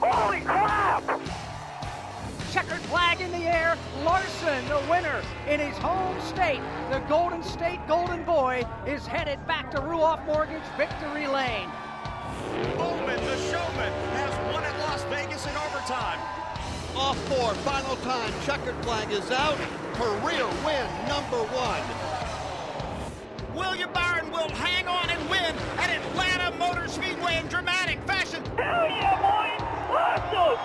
Holy crap! Checkered flag in the air. Larson, the winner in his home state. The Golden State Golden Boy is headed back to Ruoff Mortgage Victory Lane. Bowman, the showman, has won at Las Vegas in overtime. Off four, final time. Checkered flag is out. Career win number one. William Byron will hang on and win at Atlanta Motor Speedway in dramatic fashion. Hell yeah, boy! Awesome!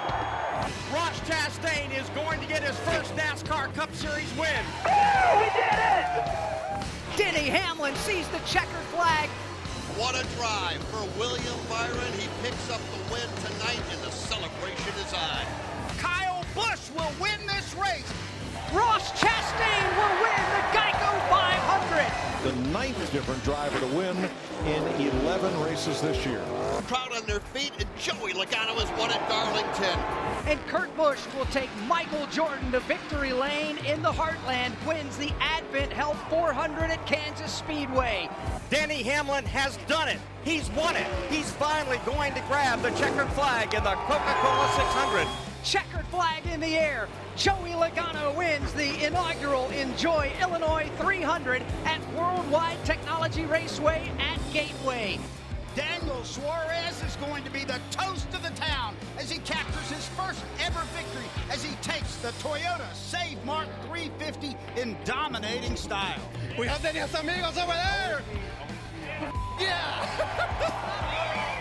Ross Chastain is going to get his first NASCAR Cup Series win. Oh, we did it! Denny Hamlin sees the checkered flag. What a drive for William Byron. He picks up the win tonight, and the celebration is on. Kyle Busch will win this race. Ross Chastain will win the Geico 500. The ninth different driver to win in 11 races this year. Crowd on their feet, and Joey Logano has won at Darlington. And Kurt Busch will take Michael Jordan to victory lane in the Heartland, wins the Advent Health 400 at Kansas Speedway. Denny Hamlin has done it. He's won it. He's finally going to grab the checkered flag in the Coca-Cola 600. Checkered flag in the air. Joey Logano wins the inaugural Enjoy Illinois 300 at Worldwide Technology Raceway at Gateway. Daniel Suarez is going to be the toast of the town as he captures his first ever victory as he takes the Toyota Save Mart 350 in dominating style. We have Daniel's amigos over there. Yeah.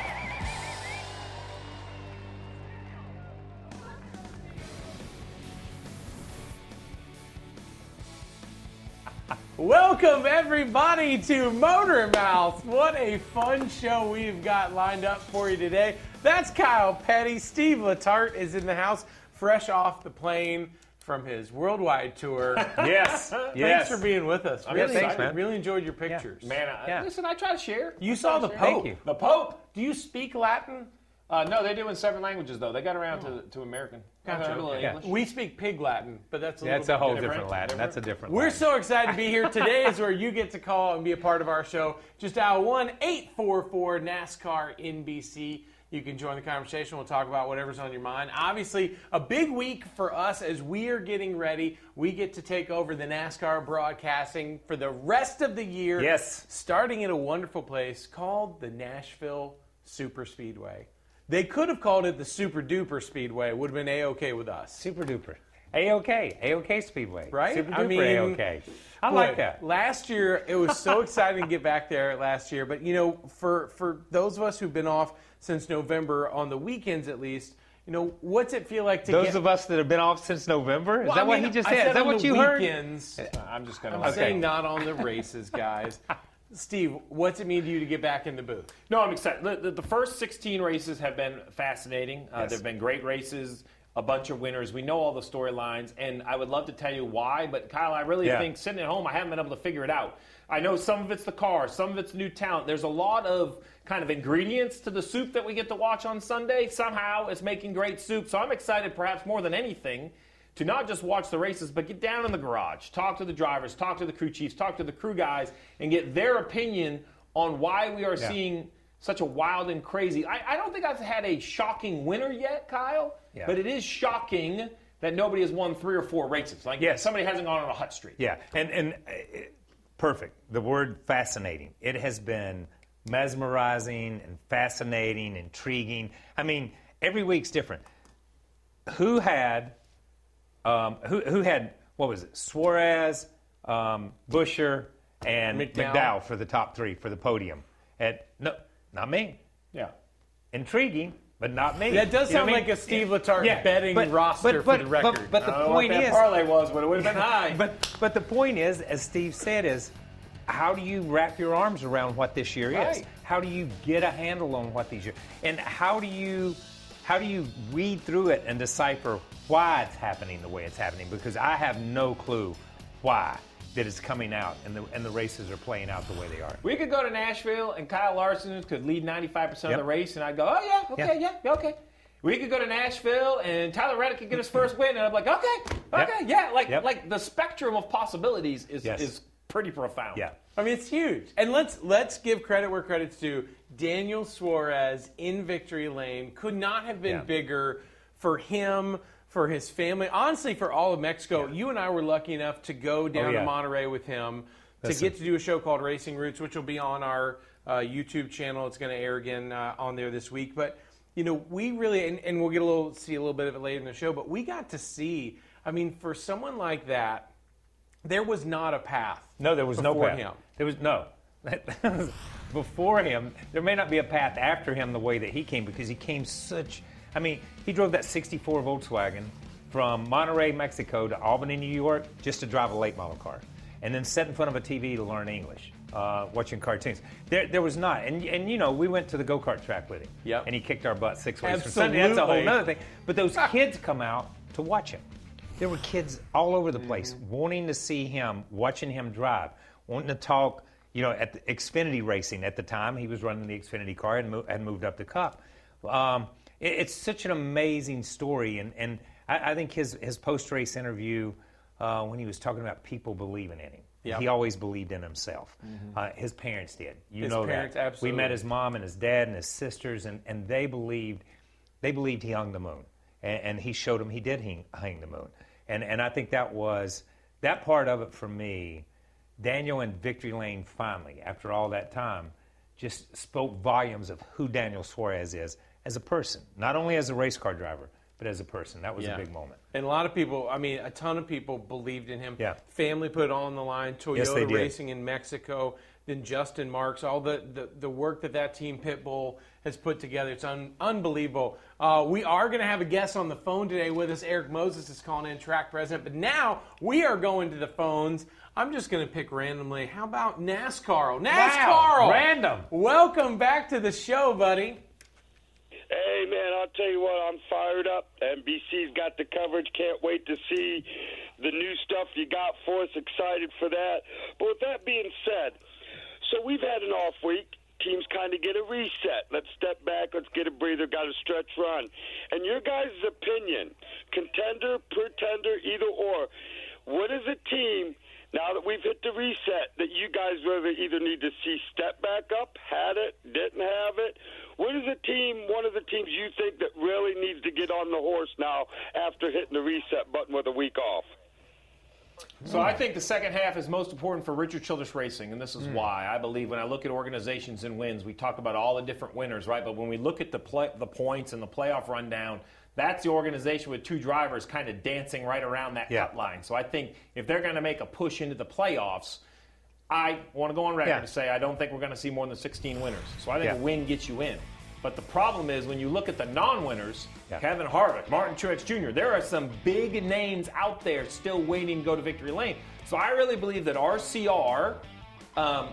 Welcome everybody to Motor Mouth. What a fun show we've got lined up for you today. That's Kyle Petty. Steve Letarte is in the house, fresh off the plane from his worldwide tour. Yes, Thanks for being with us. I'm Really, excited. I really enjoyed your pictures. Man, I, Yeah. listen, I try to share. You I saw the to share. Pope. The Pope. Do you speak Latin? Uh, no, they do in seven languages though. They got around to, to American. Gotcha. I have Yeah. English. We speak Pig Latin, but that's a That's little a whole different, different, Latin. That's a different. different We're Latin. so excited to be here. Today is where you get to call and be a part of our show. Just dial 1 844 NASCAR NBC. You can join the conversation. We'll talk about whatever's on your mind. Obviously, a big week for us as we are getting ready. We get to take over the NASCAR broadcasting for the rest of the year. Yes. Starting in a wonderful place called the Nashville Super Speedway. They could have called it the Super Duper Speedway. It would have been A OK with us. Super duper. A-OK. A-OK Speedway. Right? Super I duper mean, A-OK. I Boy, like that. Last year, it was so exciting to get back there last year. But you know, for for those of us who've been off since November, on the weekends at least, you know, what's it feel like to Those get? of us that have been off since November? Is Well, that I what he just I said? Is that what you heard? I'm just gonna. I'm Okay. saying not on the races, guys. Steve, what's it mean to you to get back in the booth? No, I'm excited. The, the, the first 16 races have been fascinating. Uh, Yes. They've been great races, a bunch of winners. We know all the storylines, and I would love to tell you why, but Kyle, I really Yeah. think sitting at home, I haven't been able to figure it out. I know some of it's the car, some of it's new talent. There's a lot of kind of ingredients to the soup that we get to watch on Sunday. Somehow it's making great soup. So I'm excited, perhaps more than anything, to not just watch the races, but get down in the garage, talk to the drivers, talk to the crew chiefs, talk to the crew guys, and get their opinion on why we are Yeah. seeing such a wild and crazy. I, I don't think I've had a shocking winner yet, Kyle, Yeah. but it is shocking that nobody has won three or four races. Like Yes. somebody hasn't gone on a hot streak. Yeah, and and uh, perfect. The word fascinating. It has been mesmerizing and fascinating, intriguing. I mean, every week's different. Who had, um, who who had what was it? Suarez, um, Buescher, and McDowell. McDowell. for the top three for the podium. At no, not me. Yeah. Intriguing, but not me. That does You sound like mean? a Steve Letarte Yeah, betting but- roster but- but- for the record. But, but the I don't know point is, parlay was, but it would have been high. but but the point is, as Steve said, is how do you wrap your arms around what this year is? How do you get a handle on what these year and how do you how do you read through it and decipher why it's happening the way it's happening? Because I have no clue why that it's coming out and the and the races are playing out the way they are. We could go to Nashville and Kyle Larson could lead 95% of the race, and I'd go, oh, yeah, okay, yeah, yeah, okay. We could go to Nashville and Tyler Reddick could get his first win, and I'm like, okay, okay, Yep. yeah. Like, Yep. like the spectrum of possibilities is, Yes. is pretty profound. Yeah. I mean, it's huge. And let's let's give credit where credit's due. Daniel Suarez in victory lane could not have been Yeah. bigger for him, for his family, honestly, for all of Mexico. You and I were lucky enough to go down Oh, yeah. to Monterrey with him to get to do a show called Racing Roots, which will be on our uh, YouTube channel. It's going to air again uh, on there this week. But you know, we really, and, and we'll get a little see a little bit of it later in the show. But we got to see. I mean, for someone like that, there was not a path. No, there was no path. him. There was no. Before him, there may not be a path after him the way that he came because he came such. I mean, he drove that 64 Volkswagen from Monterrey, Mexico to Albany, New York, just to drive a late model car, and then sat in front of a TV to learn English, uh, watching cartoons. There, there was not, and and you know, we went to the go kart track with him, Yep. and he kicked our butt six ways from Sunday. That's a whole other thing. But those kids come out to watch him. There were kids all over the place wanting to see him, watching him drive, wanting to talk. You know, at the Xfinity racing at the time, he was running the Xfinity car and mo- had moved up the Cup. Um, it- it's such an amazing story, and, and I, I think his his post race interview uh, when he was talking about people believing in him. Yep. He always believed in himself. Uh, his parents did. You His know parents, that. absolutely. We met his mom and his dad and his sisters, and, and they believed they believed he hung the moon, and, and he showed them he did hang, hang the moon, and and I think that was that part of it for me. Daniel in victory lane finally, after all that time, just spoke volumes of who Daniel Suarez is as a person, not only as a race car driver, but as a person. That was Yeah. a big moment. And a lot of people, I mean, a ton of people believed in him. Yeah. Family put all on the line. Toyota Yes. Racing in Mexico, then Justin Marks, all the, the, the work that that team Pitbull has put together. It's un, unbelievable. Uh, we are going to have a guest on the phone today with us. Erik Moses is calling in, track president. But now we are going to the phones. I'm just going to pick randomly. How about NASCAR? NASCAR! random. Welcome back to the show, buddy. Hey man, I'll tell you what, I'm fired up. NBC's got the coverage. Can't wait to see the new stuff you got for us. Excited for that. But with that being said, so we've had an off week. Teams kind of get a reset. Let's step back. Let's get a breather. Got a stretch run. And your guys' opinion, contender, pretender, either or. What is a team now that we've hit the reset that you guys really either need to see step back up, had it, didn't have it? What is a team, one of the teams you think that really needs to get on the horse now after hitting the reset button with a week off? So I think the second half is most important for Richard Childress Racing, and this is hmm. why I believe when I look at organizations and wins, we talk about all the different winners, right? But when we look at the play, the points and the playoff rundown, that's the organization with two drivers kind of dancing right around that Yeah. cut line. So I think if they're going to make a push into the playoffs, I want to go on record Yeah. and say I don't think we're going to see more than 16 winners. So I think Yeah. a win gets you in. But the problem is when you look at the non-winners, Yeah. Kevin Harvick, Martin Truex Jr., there are some big names out there still waiting to go to victory lane. So I really believe that RCR um,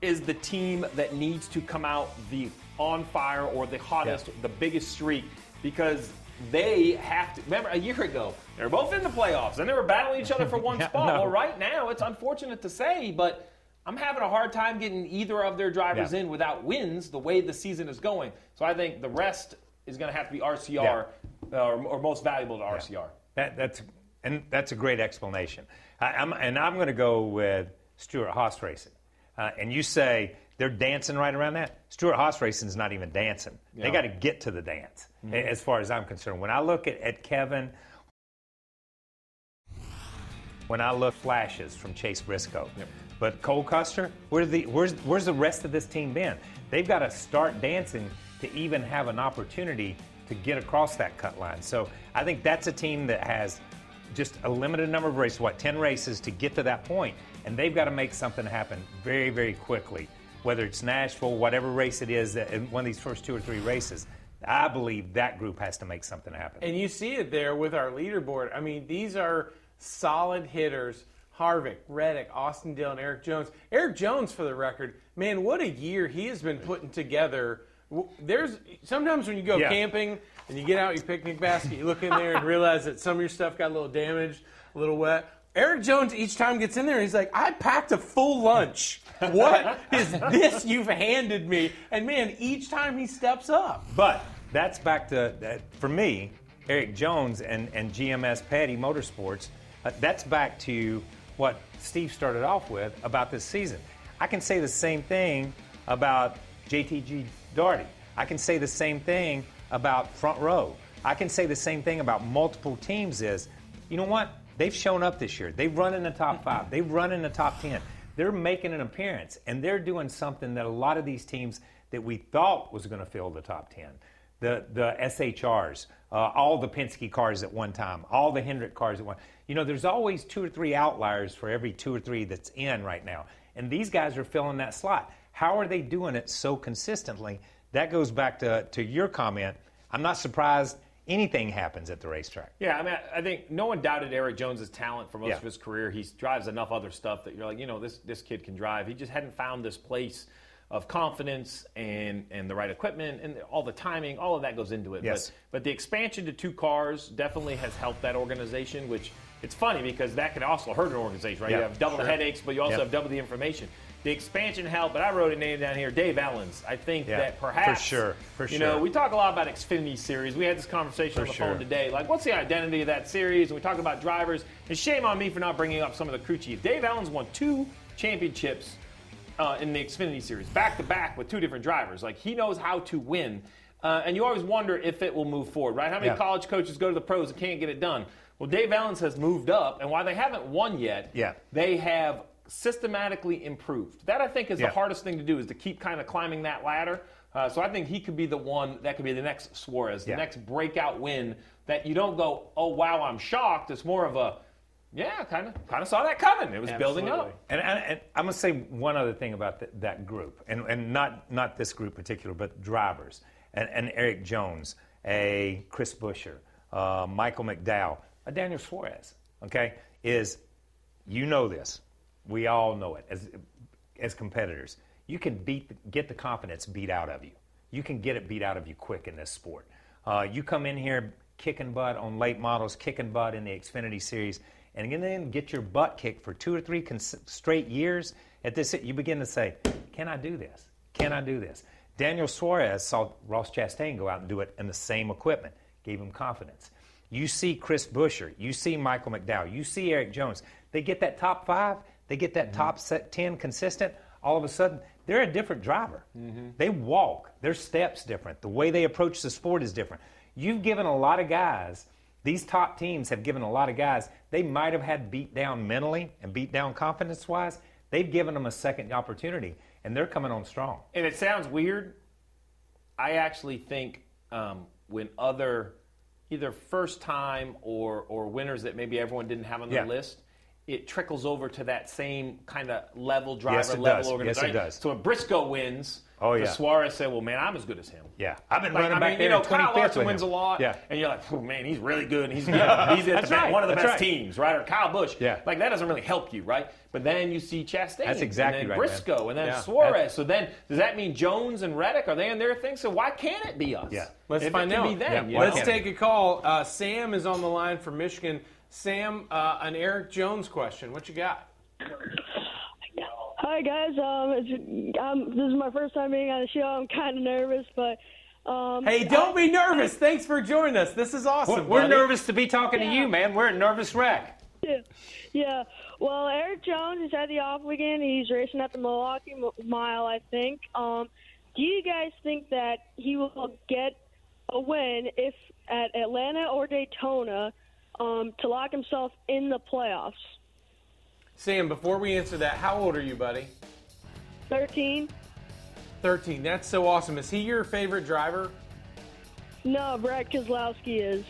is the team that needs to come out the on fire or the hottest, Yeah. the biggest streak because they have to. Remember, a year ago, they were both in the playoffs and they were battling each other for one Yeah, spot. no. Well, right now, it's unfortunate to say, but I'm having a hard time getting either of their drivers Yeah. in without wins the way the season is going. So I think the rest is going to have to be RCR uh, or, or most valuable to RCR. That, that's and that's a great explanation. I, I'm, and I'm going to go with Stewart Haas Racing. Uh, and you say they're dancing right around that. Stewart Haas Racing is not even dancing. They got to get to the dance, a- mm-hmm. as far as I'm concerned. When I look at, at Kevin when I look flashes from Chase Briscoe. But Cole Custer, where's the where's where's the rest of this team been? They've got to start dancing to even have an opportunity to get across that cut line. So I think that's a team that has just a limited number of races, what, 10 races to get to that point, and they've got to make something happen very, very quickly. Whether it's Nashville, whatever race it is, in one of these first two or three races, I believe that group has to make something happen. And you see it there with our leaderboard. I mean, these are solid hitters. Harvick, Reddick, Austin Dillon, Erik Jones. Erik Jones, for the record, man, what a year he has been putting together. There's sometimes when you go Yeah. camping and you get out your picnic basket, you look in there and realize that some of your stuff got a little damaged, a little wet. Erik Jones each time gets in there and he's like, I packed a full lunch. What is this you've handed me? And man, each time he steps up. But that's back to, that for me, Erik Jones and, and GMS Petty Motorsports, uh, that's back to what Steve started off with about this season. I can say the same thing about JTG Daugherty. I can say the same thing about Front Row. I can say the same thing about multiple teams is, you know what? They've shown up this year. They've run in the top five. They've run in the top 10. They're making an appearance, and they're doing something that a lot of these teams that we thought was going to fill the top 10 the the SHRs, uh, all the Penske cars at one time, all the Hendrick cars at one. You know, there's always two or three outliers for every two or three that's in right now, and these guys are filling that slot. How are they doing it so consistently? That goes back to to your comment. I'm not surprised anything happens at the racetrack. Yeah, I mean, I think no one doubted Erik Jones's talent for most Yeah. of his career. He drives enough other stuff that you're like, you know, this this kid can drive. He just hadn't found this place of confidence and and the right equipment and all the timing. All of that goes into it. Yes. But but the expansion to two cars definitely has helped that organization. Which it's funny because that can also hurt an organization, right? Yeah, you have double the headaches, but you also Yep. have double the information. The expansion helped, but I wrote a name down here, Dave Elenz. I think Yeah, that perhaps, for sure, for sure. you know, we talk a lot about Xfinity Series. We had this conversation For on the sure. phone today. Like, what's the identity of that series? And we talk about drivers. And shame on me for not bringing up some of the crew chiefs. Dave Elenz won two championships uh, in the Xfinity Series, back to back with two different drivers. Like, he knows how to win. Uh, and you always wonder if it will move forward, right? How many Yeah. college coaches go to the pros and can't get it done? Well, Dave Elenz has moved up, and while they haven't won yet, Yeah. they have systematically improved. That I think is Yeah. the hardest thing to do is to keep kind of climbing that ladder. Uh, so I think he could be the one that could be the next Suarez, the Yeah. next breakout win that you don't go, oh wow, I'm shocked. It's more of a, yeah, kind of, kind of saw that coming. It was building up. And, and, and I'm going to say one other thing about th- that group, and, and not, not this group particular, but drivers. And, and Erik Jones, a Chris Buescher, uh, Michael McDowell, a Daniel Suarez, okay, is you know this. We all know it as, as competitors. You can beat, get the confidence beat out of you. You can get it beat out of you quick in this sport. Uh, you come in here kicking butt on late models, kicking butt in the Xfinity Series, and then get your butt kicked for two or three cons- straight years. At this, you begin to say, "Can I do this? Can I do this?" Daniel Suarez saw Ross Chastain go out and do it in the same equipment, gave him confidence. You see Chris Buescher, you see Michael McDowell, you see Erik Jones. They get that top five, they get that top set 10 consistent. All of a sudden, they're a different driver. They walk, their steps different. The way they approach the sport is different. You've given a lot of guys, these top teams have given a lot of guys, they might have had beat down mentally and beat down confidence wise. They've given them a second opportunity, and they're coming on strong. And it sounds weird. I actually think um, when other, either first time or, or winners that maybe everyone didn't have on their Yeah. list, it trickles over to that same kind of level driver, Yes, it level does. Yes, it organization. does. So when Briscoe wins, Oh, the yeah. Suarez said, "Well, man, I'm as good as him." Yeah, I've been Like, running I back mean, there you know, in Kyle 25th Larson with wins him. a lot, Yeah. and you're like, oh, man, he's really good. and He's, you know, he's at That's right. one of the That's best right. teams, right? Or Kyle Busch. Yeah. Like, that doesn't really help you, right? But then you see Chastain. That's exactly and then right, man. Briscoe, and then Yeah. Suarez. So then, does that mean Jones and Reddick, are they in their thing? So why can't it be us? Yeah. Let's If it find can out. Be them, you Let's take a call. Uh, Sam is on the line from Michigan. Sam, uh, an Erik Jones question. What you got? Hi guys, um, it's, um, this is my first time being on the show. I'm kind of nervous, but um, Hey, don't be nervous. Thanks for joining us. This is awesome. We're buddy. nervous to be talking to you, man. We're a nervous wreck. Yeah, yeah. Well, Erik Jones has had the off weekend. He's racing at the Milwaukee Mile, I think. Um, do you guys think that he will get a win if at Atlanta or Daytona um, to lock himself in the playoffs? Sam, before we answer that, how old are you, buddy? 13. 13. That's so awesome. Is he your favorite driver? No, Brett Keselowski is.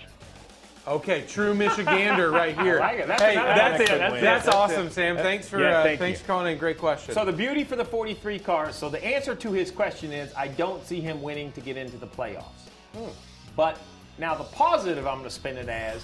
Okay, true Michigander right here. I like it. That's hey, another that's, it. win. That's, That's awesome, it. Sam. Thanks for Yeah, uh, thanks you. for calling in. Great question. So the beauty for the 43 cars. So the answer to his question is, I don't see him winning to get into the playoffs. But now the positive, I'm going to spin it as,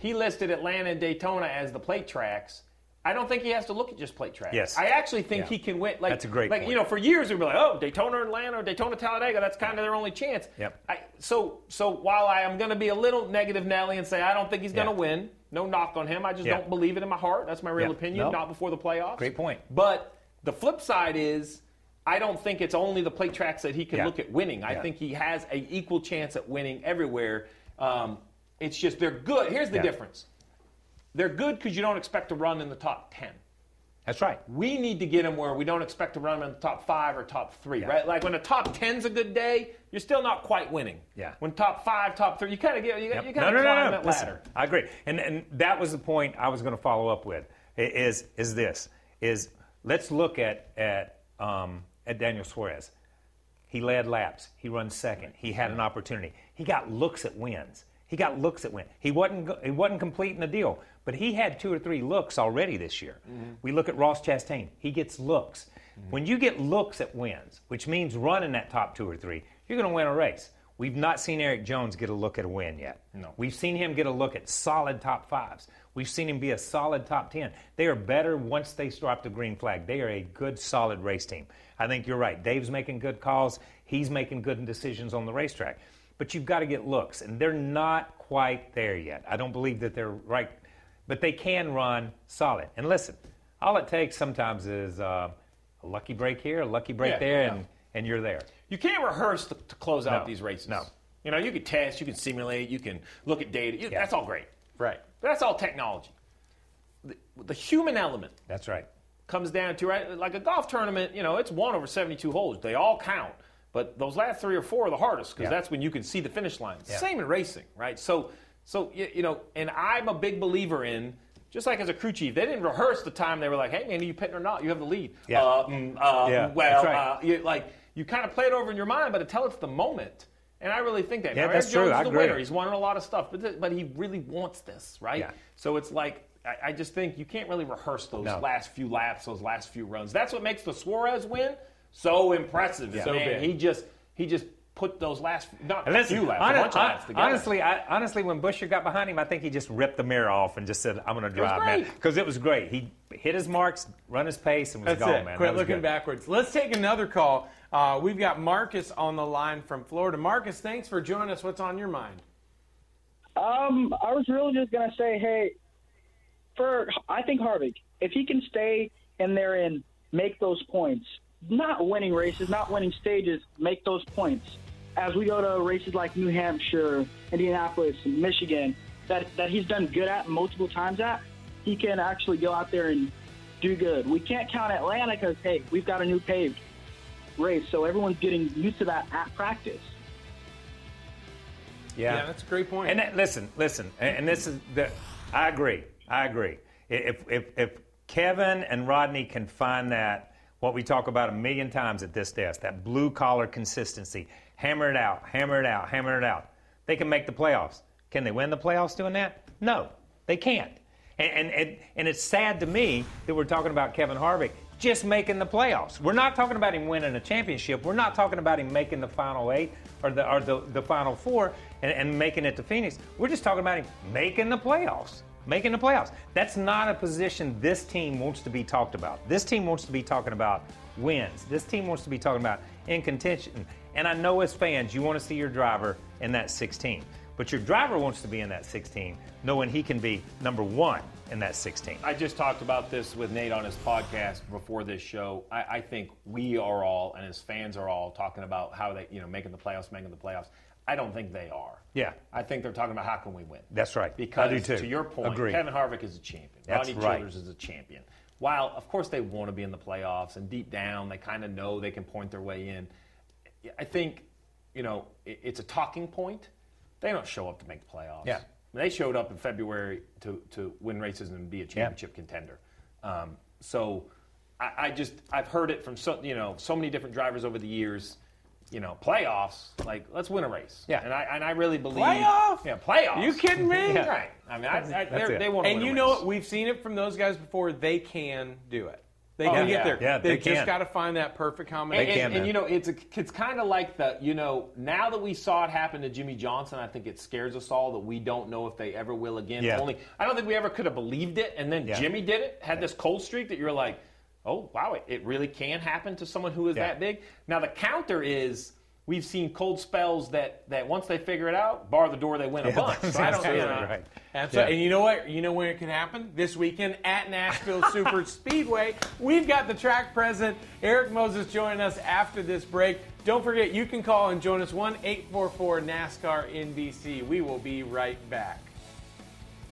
he listed Atlanta and Daytona as the plate tracks. I don't think he has to look at just plate tracks. Yes. I actually think Yeah. he can win. Like That's a great Like point. you know, for years we'd be like, oh, Daytona, Atlanta, or Daytona, Talladega. That's kind of their only chance. Yep. I, so so while I am going to be a little negative Nelly and say I don't think he's going to win, no knock on him. I just don't believe it in my heart. That's my real Yep. opinion. No. Not before the playoffs. Great point. But the flip side is, I don't think it's only the plate tracks that he can Yeah. look at winning. I Yeah. think he has an equal chance at winning everywhere. Um, it's just they're good. Here's the Yeah. difference. They're good because you don't expect to run in the top ten. That's right. We need to get them where we don't expect to run them in the top five or top three, Yeah. right? Like when the top ten's a good day, you're still not quite winning. Yeah. When top five, top three, you kind of get you, Yep. you no, kind no, of no, climb no. that Listen, ladder. I agree, and and that was the point I was going to follow up with. Is is this is let's look at at um, at Daniel Suarez. He led laps. He runs second. He had an opportunity. He got looks at wins. He got looks at win. He wasn't he wasn't completing the deal, but he had two or three looks already this year. Mm-hmm. We look at Ross Chastain. He gets looks. Mm-hmm. When you get looks at wins, which means running that top two or three, you're going to win a race. We've not seen Erik Jones get a look at a win yet. No. We've seen him get a look at solid top fives. We've seen him be a solid top 10. They are better once they drop the green flag. They are a good, solid race team. I think you're right. Dave's making good calls. He's making good decisions on the racetrack. But you've got to get looks, and they're not quite there yet. I don't believe that they're right, but they can run solid. And listen, all it takes sometimes is uh, a lucky break here, a lucky break Yeah, there, yeah. and, and you're there. You can't rehearse to, to close out No, these races. no. You know, you can test, you can simulate, you can look at data. You- That's all great. right. That's all technology. The, the human element That's right. comes down to right like a golf tournament. You know, it's one over seventy-two holes. They all count, but those last three or four are the hardest because Yeah. that's when you can see the finish line. Yeah. Same in racing, right? So, so you, know, and I'm a big believer in. Just like as a crew chief, they didn't rehearse the time. They were like, "Hey, man, are you pitting or not? You have the lead." Yeah. Uh, mm, uh, Yeah, well, right. uh, you, like you kind of play it over in your mind, but until it's the moment. And I really think that. Yeah, now, that's Erik Jones true. I is the agree. winner. He's won a lot of stuff, but th- but he really wants this, right? Yeah. So it's like I, I just think you can't really rehearse those No. last few laps, those last few runs. That's what makes the Suarez win so impressive. Yeah. Man, So big. he just he just put those last not And a few laps, hon- a bunch of laps together. honestly, I, honestly, when Buescher got behind him, I think he just ripped the mirror off and just said, "I'm going to drive, man," because it was great. He hit his marks, run his pace, and was That's gone, it. man. Quit looking good. backwards. Let's take another call. Uh, we've got Marcus on the line from Florida. Marcus, thanks for joining us. What's on your mind? Um, I was really just gonna say, hey, for I think Harvick, if he can stay in there and make those points, not winning races, not winning stages, make those points. As we go to races like New Hampshire, Indianapolis, and Michigan, that that he's done good at multiple times at, he can actually go out there and do good. We can't count Atlanta because hey, we've got a new paved race, so everyone's getting used to that at practice. Yeah. Yeah, that's a great point. And that, listen, listen, and, and this is the. I agree. I agree. If if if Kevin and Rodney can find that, what we talk about a million times at this desk, that blue collar consistency, hammer it out, hammer it out, hammer it out. They can make the playoffs. Can they win the playoffs doing that? No, they can't. And, and, and, it's sad to me that we're talking about Kevin Harvick just making the playoffs. We're not talking about him winning a championship. We're not talking about him making the final eight or the, or the, the final four and, and making it to Phoenix. We're just talking about him making the playoffs. Making the playoffs. That's not a position this team wants to be talked about. This team wants to be talking about wins. This team wants to be talking about in contention. And I know as fans, you want to see your driver in that 16. But your driver wants to be in that 16, knowing he can be number one in that 16. I just talked about this with Nate on his podcast before this show. I, I think we are all, and as fans are all, talking about how they, you know, making the playoffs, making the playoffs. I don't think they are. Yeah. I think they're talking about how can we win. That's right. Because I do too. to your point. Kevin Harvick is a champion. That's Rodney right. Childers is a champion. While of course they want to be in the playoffs, and deep down they kind of know they can point their way in. I think, you know, it's a talking point. They don't show up to make the playoffs. Yeah. They showed up in February to, to win races and be a championship contender. Um, so I, I just I've heard it from so you know so many different drivers over the years. You know, playoffs. Like, let's win a race. Yeah. and I and I really believe Playoff? Yeah, playoffs. You kidding me? Yeah. Right. I mean, I, I, they're- it. they want to And win you a know race. what? We've seen it from those guys before. They can do it. They Oh, can yeah. get there. Yeah, they they just got to find that perfect And, combination. can, and, and, man. you know, it's a, it's kind of like the you know now that we saw it happen to Jimmie Johnson, I think it scares us all that we don't know if they ever will again. Yeah. Only I don't think we ever could have believed it, and then Yeah. Jimmie did it, had this cold streak that you're like, oh wow, it, it really can happen to someone who is Yeah. that big. Now the counter is. We've seen cold spells that, that once they figure it out, bar the door, they win a Yeah, bunch. So I don't, you absolutely know, right. Absolutely. Yeah. And you know what? You know when it can happen? This weekend at Nashville Super Speedway. We've got the track president, Erik Moses, joining us after this break. Don't forget, you can call and join us 1 844 NASCAR NBC. We will be right back.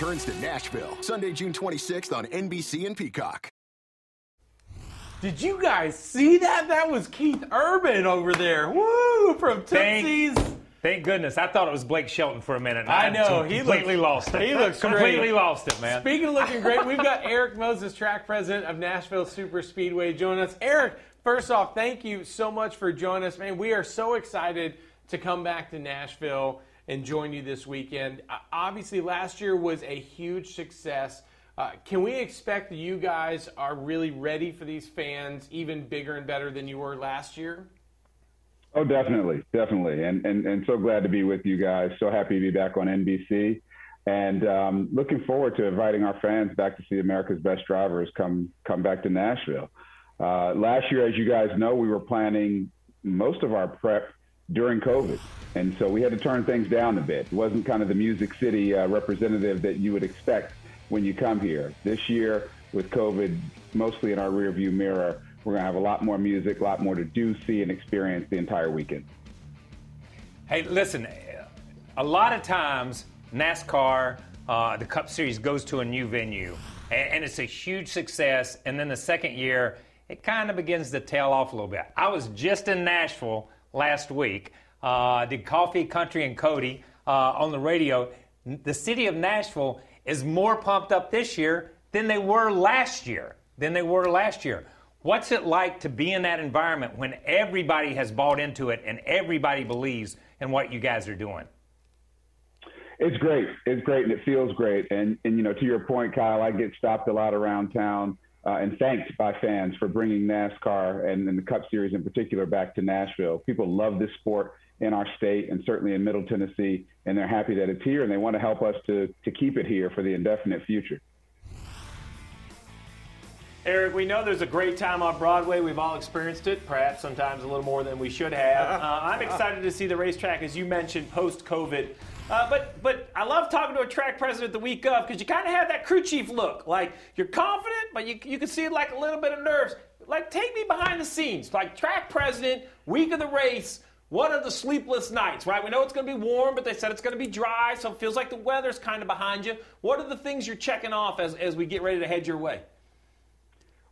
Returns to Nashville Sunday, June 26th on NBC and Peacock. Did you guys see that? That was Keith Urban over there. Woo! From Thank- Tootsie's. Thank goodness. I thought it was Blake Shelton for a minute. I know. He completely looks- lost it. he looks completely great. lost it, man. Speaking of looking great, we've got Erik Moses, track president of Nashville Super Speedway, joining us. Erik, first off, thank you so much for joining us, man. We are so excited to come back to Nashville and join you this weekend. Uh, obviously, last year was a huge success. Uh, can we expect that you guys are really ready for these fans, even bigger and better than you were last year? Oh, definitely, definitely, and and and so glad to be with you guys. So happy to be back on NBC, and um, looking forward to inviting our fans back to see America's Best Drivers come come back to Nashville. Uh, last year, as you guys know, we were planning most of our prep during COVID, and so we had to turn things down a bit. It wasn't kind of the Music City uh, representative that you would expect when you come here. This year, with COVID mostly in our rearview mirror, we're going to have a lot more music, a lot more to do, see, and experience the entire weekend. Hey, listen, a lot of times NASCAR, uh, the Cup Series goes to a new venue, and, and it's a huge success. And then the second year, it kind of begins to tail off a little bit. I was just in Nashville last week, uh, did Coffee, Country, and Cody uh, on the radio. The city of Nashville is more pumped up this year than they were last year. Than they were last year. What's it like to be in that environment when everybody has bought into it and everybody believes in what you guys are doing? It's great. It's great, and it feels great. And and you know, to your point, Kyle, I get stopped a lot around town uh, and thanked by fans for bringing NASCAR and, and the Cup Series in particular back to Nashville. People love this sport in our state and certainly in Middle Tennessee, and they're happy that it's here, and they want to help us to to keep it here for the indefinite future. Erik, we know there's a great time on Broadway. We've all experienced it, perhaps sometimes a little more than we should have. Uh, I'm excited to see the racetrack, as you mentioned, post COVID. Uh, but but I love talking to a track president the week of because you kind of have that crew chief look. Like you're confident, but you, you can see like a little bit of nerves. Like take me behind the scenes. Like track president, week of the race. What are the sleepless nights, right? We know it's going to be warm, but they said it's going to be dry, so it feels like the weather's kind of behind you. What are the things you're checking off as, as we get ready to head your way?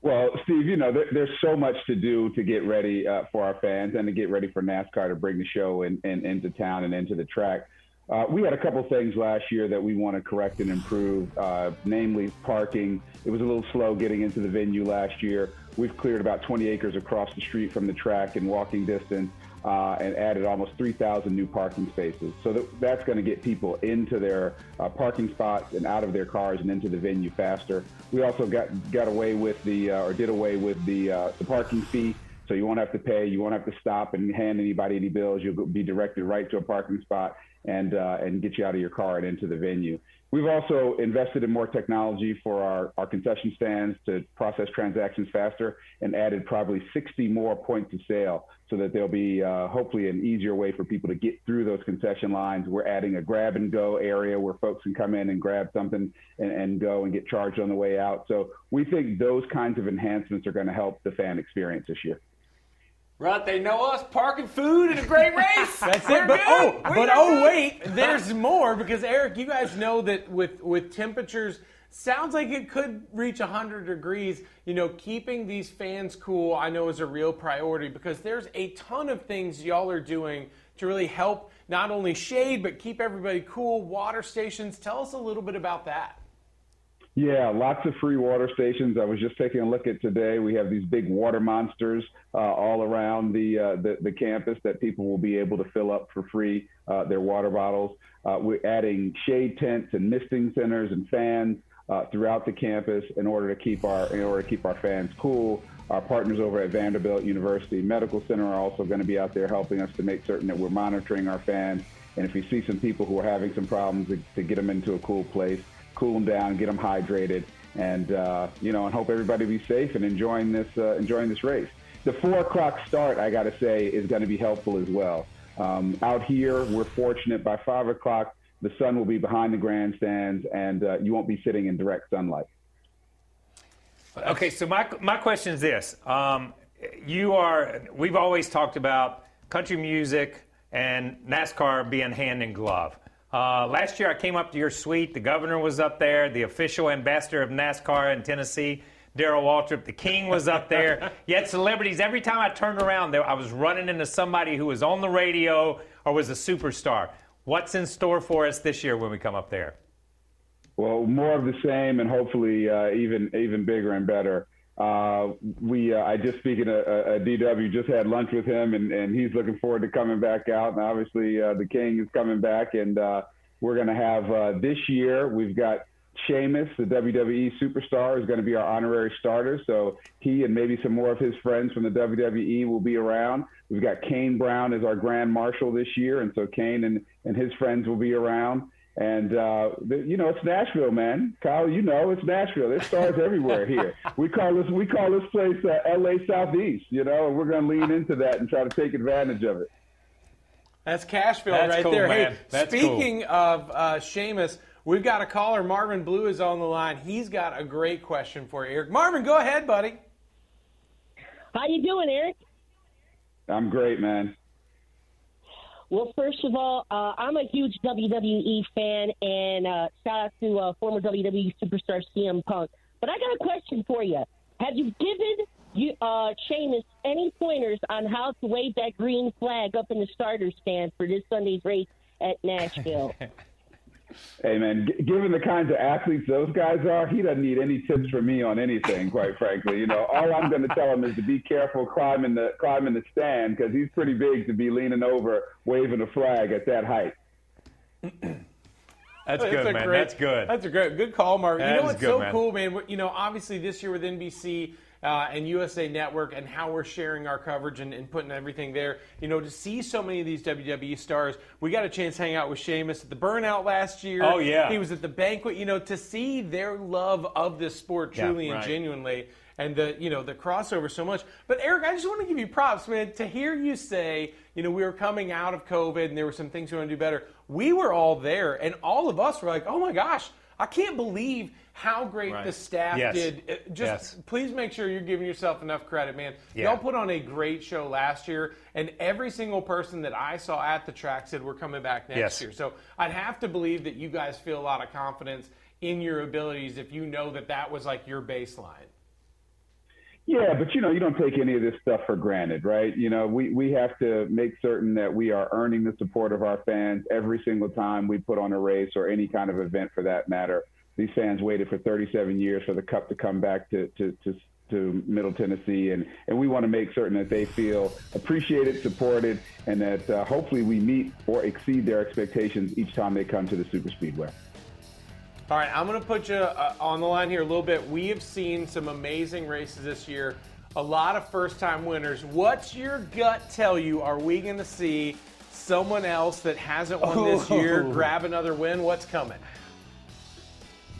Well, Steve, you know, there, there's so much to do to get ready uh, for our fans and to get ready for NASCAR to bring the show in, in, into town and into the track. Uh, we had a couple things last year that we want to correct and improve, uh, namely parking. It was a little slow getting into the venue last year. We've cleared about 20 acres across the street from the track in walking distance. uh, and added almost 3,000 new parking spaces. So that, that's going to get people into their uh, parking spots and out of their cars and into the venue faster. We also got got away with the uh, or did away with the uh, the parking fee. So you won't have to pay. You won't have to stop and hand anybody any bills. You'll be directed right to a parking spot and uh, and get you out of your car and into the venue. We've also invested in more technology for our, our concession stands to process transactions faster and added probably 60 more points of sale so that there'll be uh, hopefully an easier way for people to get through those concession lines. We're adding a grab and go area where folks can come in and grab something and, and go and get charged on the way out. So we think those kinds of enhancements are going to help the fan experience this year. Right, they know us parking food and a great race. That's We're it. But good. oh, We're but oh good. wait, there's more because Erik, you guys know that with with temperatures sounds like it could reach 100 degrees. You know, keeping these fans cool, I know is a real priority because there's a ton of things y'all are doing to really help not only shade but keep everybody cool. Water stations. Tell us a little bit about that. Yeah, lots of free water stations. I was just taking a look at today. We have these big water monsters uh, all around the, uh, the, the campus that people will be able to fill up for free uh, their water bottles. Uh, we're adding shade tents and misting centers and fans uh, throughout the campus in order to keep our in order to keep our fans cool. Our partners over at Vanderbilt University Medical Center are also going to be out there helping us to make certain that we're monitoring our fans. And if we see some people who are having some problems, to, to get them into a cool place cool them down, get them hydrated, and uh, you know, and hope everybody be safe and enjoying this uh, enjoying this race. The four o'clock start, I got to say, is going to be helpful as well. Um, out here, we're fortunate. By five o'clock, the sun will be behind the grandstands, and uh, you won't be sitting in direct sunlight. Okay, so my my question is this: um, You are we've always talked about country music and NASCAR being hand in glove. Uh, last year, I came up to your suite. The governor was up there. The official ambassador of NASCAR in Tennessee, Darrell Waltrip, the king was up there. Yet celebrities, every time I turned around, there I was running into somebody who was on the radio or was a superstar. What's in store for us this year when we come up there? Well, more of the same, and hopefully uh, even even bigger and better. Uh, we uh, I just speaking of uh, DW just had lunch with him, and, and he's looking forward to coming back out. And obviously, uh, the King is coming back, and uh, we're going to have uh, this year. We've got Sheamus, the WWE superstar, is going to be our honorary starter. So he and maybe some more of his friends from the WWE will be around. We've got Kane Brown as our grand marshal this year, and so Kane and, and his friends will be around. And uh, the, you know, it's Nashville, man. Kyle, you know, it's Nashville. There's stars everywhere here. We call this we call this place uh, L.A. Southeast. You know, and we're going to lean into that and try to take advantage of it. That's Cashville That's right cool, there. man. Hey, That's speaking of uh, Sheamus, we've got a caller. Marvin Blue is on the line. He's got a great question for you, Erik. Marvin, go ahead, buddy. How you doing, Erik? I'm great, man. Well, first of all, uh, I'm a huge WWE fan, and uh, shout out to uh, former WWE superstar CM Punk. But I got a question for you. Have you given you, uh, Sheamus any pointers on how to wave that green flag up in the starter stand for this Sunday's race at Nashville? Hey man, g- given the kinds of athletes those guys are, he doesn't need any tips from me on anything. Quite frankly, you know, all I'm going to tell him is to be careful climbing the climbing the stand because he's pretty big to be leaning over waving a flag at that height. That's That's good, a man. great- That's good. That's a great, good call, Mark. That you know what's good, so man. cool, man? You know, obviously this year with NBC uh, and USA Network and how we're sharing our coverage and, and putting everything there. You know, to see so many of these WWE stars, we got a chance to hang out with Sheamus at the Burnout last year. Oh, yeah. he was at the banquet. You know, to see their love of this sport Yeah, truly and genuinely. And the you know the crossover so much, but Erik, I just want to give you props, man. To hear you say, you know, we were coming out of COVID and there were some things we want to do better. We were all there, and all of us were like, oh my gosh, I can't believe how great Right. the staff Yes. did. Uh, Just Yes. please make sure you're giving yourself enough credit, man. Yeah. Y'all put on a great show last year, and every single person that I saw at the track said we're coming back next Yes. year. So I'd have to believe that you guys feel a lot of confidence in your abilities if you know that that was like your baseline. Yeah, but you know, you don't take any of this stuff for granted, right? You know, we, we have to make certain that we are earning the support of our fans every single time we put on a race or any kind of event for that matter. These fans waited for 37 years for the cup to come back to, to, to to Middle Tennessee, and, and we want to make certain that they feel appreciated, supported, and that uh, hopefully we meet or exceed their expectations each time they come to the Super Speedway. All right, I'm going to put you uh, on the line here a little bit. We have seen some amazing races this year, a lot of first time winners. What's your gut tell you? Are we going to see someone else that hasn't won this year Oh. grab another win? What's coming?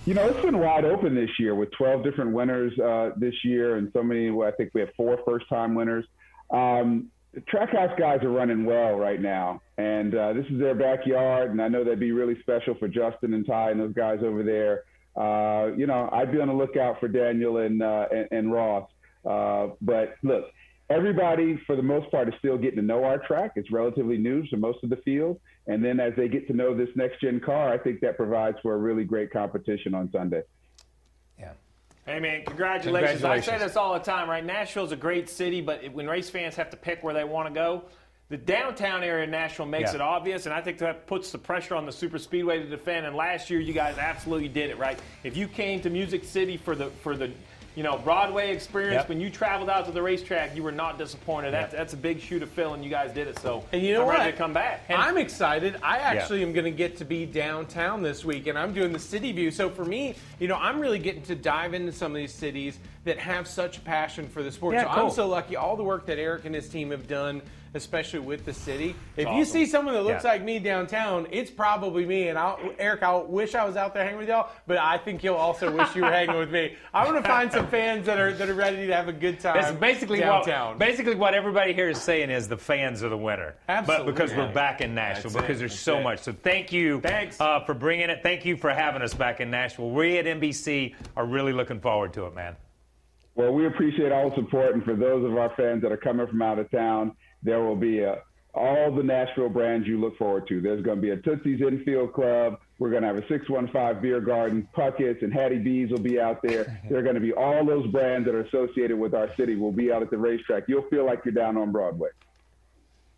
You know, it's been wide open this year with 12 different winners uh, this year, and so many. I think we have four first-time winners. Um, Trackhouse guys are running well right now, and uh, this is their backyard, and I know that'd be really special for Justin and Ty and those guys over there. Uh, you know, I'd be on the lookout for Daniel and uh, and, and Ross. Uh, but look, everybody for the most part is still getting to know our track. It's relatively new to most of the field, and then as they get to know this next gen car, I think that provides for a really great competition on Sunday. Yeah. Hey man, congratulations. I say this all the time, right? Nashville's a great city, but when race fans have to pick where they want to go, the downtown area of Nashville makes Yeah. it obvious, and I think that puts the pressure on the super speedway to defend. And last year, you guys absolutely did it, right? If you came to Music City for the for the you know Broadway experience, Yep. when you traveled out to the racetrack, you were not disappointed. That's that's a big shoe to fill, and you guys did it. So And you know I'm what? ready to come back. And- I'm excited. I actually am going to get to be downtown this week, and I'm doing the city view. So for me, you know, I'm really getting to dive into some of these cities that have such passion for the sport. Yeah, so cool. I'm so lucky. All the work that Erik and his team have done, especially with the city. If you see someone that looks Yeah. like me downtown, it's probably me. And I'll, Erik, I wish I was out there hanging with y'all, but I think you'll also wish you were hanging with me. I want to find some fans that are that are ready to have a good time. It's basically downtown. what basically what everybody here is saying is the fans are the winner. Absolutely. But because we're back in Nashville, That's it. because there's That's so it. much. So thank you Thanks. Uh, for bringing it. Thank you for having us back in Nashville. We at NBC are really looking forward to it, man. Well, we appreciate all the support, and for those of our fans that are coming from out of town, there will be a, all the Nashville brands you look forward to. There's going to be a Tootsie's Infield Club. We're going to have a 615 Beer Garden. Puckett's and Hattie B's will be out there. there are going to be all those brands that are associated with our city will be out at the racetrack. You'll feel like you're down on Broadway.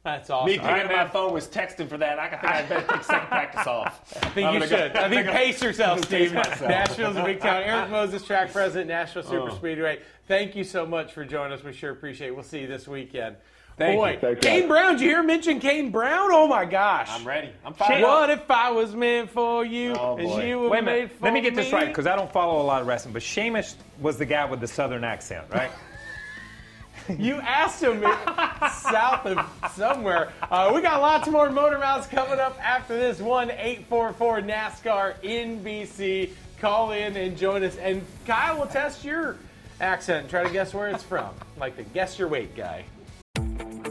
That's awesome. Me picking up my phone was texting for that. I think I better take second practice off. I think you should. I think pace yourself, Steve. Nashville's a big town. Erik Moses, track president, Nashville Super Oh. Speedway. Thank you so much for joining us. We sure appreciate it. We'll see you this weekend. Thank Boy, you. Thanks, Kane. Brown, did you hear mention Kane Brown? Oh my gosh. I'm ready. I'm fired What up. if I was meant for you Oh, and you were Wait a made minute. for Let me get this me? right because I don't follow a lot of wrestling. But Sheamus was the guy with the southern accent, right? You asked him south of somewhere. Uh, we got lots more Motor Mouths coming up after this. 1 844 NASCAR NBC. Call in and join us. And Kyle will test your accent and try to guess where it's from. Like the guess your weight guy.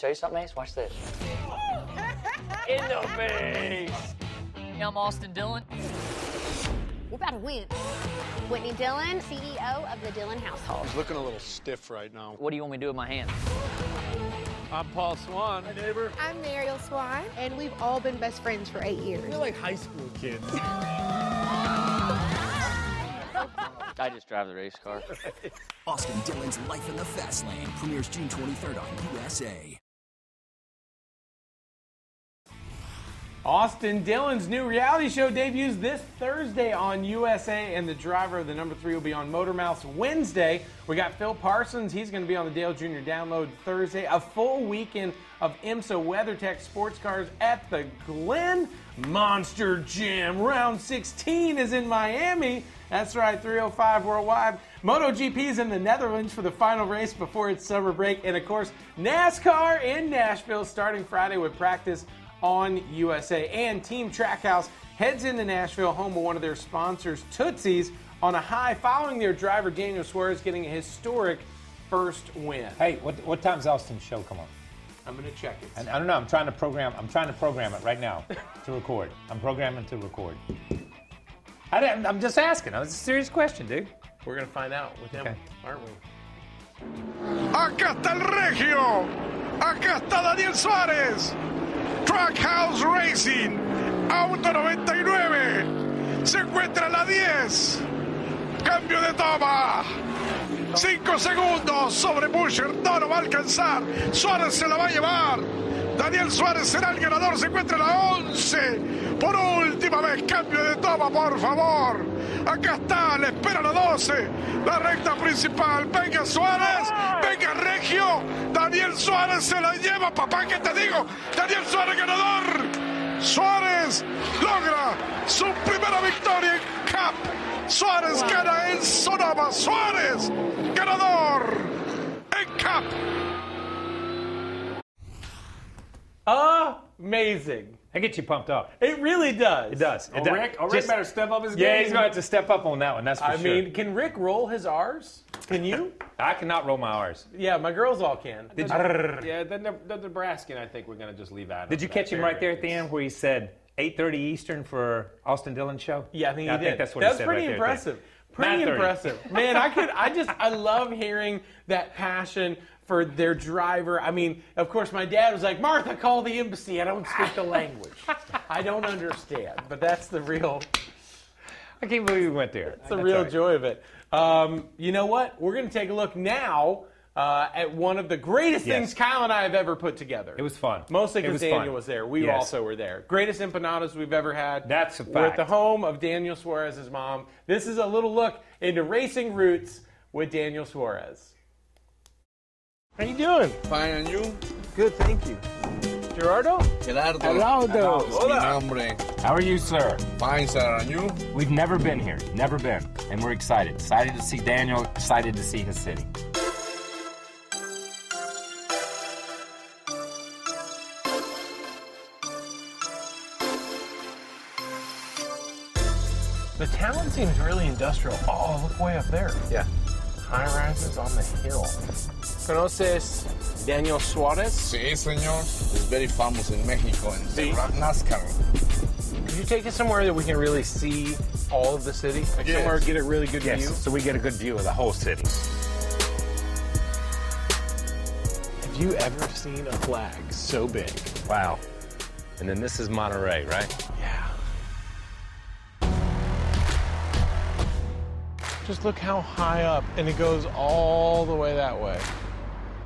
Show you something, Ace. Watch this. In the face. I'm Austin Dillon. We're about to win. Whitney Dillon, CEO of the Dillon household. He's looking a little stiff right now. What do you want me to do with my hands? I'm Paul Swan. Hi, neighbor. I'm Mariel Swan, and we've all been best friends for eight years. We're like high school kids. I just drive the race car. Austin Dillon's Life in the Fast Lane premieres June 23rd on USA. Austin Dillon's new reality show debuts this Thursday on USA, and the driver of the number three will be on Motor Mouths Wednesday. We got Phil Parsons. He's going to be on the Dale Jr. Download Thursday. A full weekend of IMSA WeatherTech sports cars at the Glen Monster Jam. Round 16 is in Miami. That's right, 305 worldwide. MotoGP is in the Netherlands for the final race before its summer break. And of course, NASCAR in Nashville starting Friday with practice on USA. And Team Trackhouse heads into Nashville, home of one of their sponsors, Tootsie's, on a high following their driver Daniel Suarez getting a historic first win. Hey, what what time's Austin's show come on? I'm gonna check it. And I don't know. I'm trying to program. I'm trying to program it right now to record. I'm programming to record. I didn't, I'm just asking. It's a serious question, dude. We're going to find out with him, aren't we? Acá está el Regio. Acá está Daniel Suárez. Trackhouse Racing. Auto 99. Se encuentra en la 10. Cambio de toma. 5 segundos sobre Busher. No lo va a alcanzar. Suárez se la va a llevar. Daniel Suárez será el ganador. Se encuentra en la 11. Por última vez, cambio de toma, por favor. Acá está, le espera la 12. La recta principal. Venga Suárez. Venga Regio. Daniel Suárez se la lleva. Papá, ¿qué te digo? Daniel Suárez ganador. Suárez logra su primera victoria en Cup. Suárez gana en Sonoma. Suárez ganador en Cup. Amazing. That gets you pumped up. It really does. It does. Oh, It does. Rick, oh, Rick better step up his game. yeah, he's going to have to step up on that one. That's for I sure. mean, can Rick roll his R's? Can you? I cannot roll my R's. yeah, my girls all can. Did you, Yeah, the, Ne- the Nebraskan, I think we're going to just leave out. did you catch him right there at the end where he said 8:30 Eastern for Austin Dillon show? Yeah, I think he I did. think that's what That's he said pretty right there at the impressive. end. Pretty 9:30. impressive, man. I could, I just, I love hearing that passion for their driver. I mean, of course, my dad was like, "Martha, call the embassy." I don't speak the language. I don't understand, but that's the real. I can't believe we went there. It's the real joy of it. Um, you know what? We're going to take a look now uh, at one of the greatest Yes. things Kyle and I have ever put together. It was fun. Mostly because Daniel fun. was there. We Yes. also were there. Greatest empanadas we've ever had. That's a We're at the home of Daniel Suarez's mom. This is a little look into racing roots with Daniel Suarez. How you doing? Fine, and you? Good, thank you. Gerardo? Gerardo. Gerardo. Es mi. How are you, sir? Fine, sir. And you? We've never been here, never been, and we're excited. Excited to see Daniel, excited to see his city. The town seems really industrial. Oh, look way up there. Yeah. High rises on the hill. ¿Conoces Daniel Suarez? Sí, señor. It's very famous in Mexico and Sí. NASCAR. Could you take us somewhere that we can really see all of the city? Like Yes. somewhere get a really good Yes, view? so we get a good view of the whole city. Have you ever seen a flag so big? Wow. And then this is Monterrey, right? Just look how high up, and it goes all the way that way.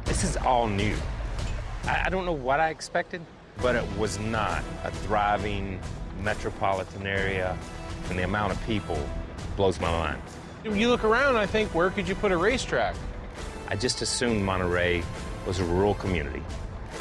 This is all new. I, I don't know what I expected, but it was not a thriving metropolitan area, and the amount of people blows my mind. You look around, I think, where could you put a racetrack? I just assumed Monterrey was a rural community.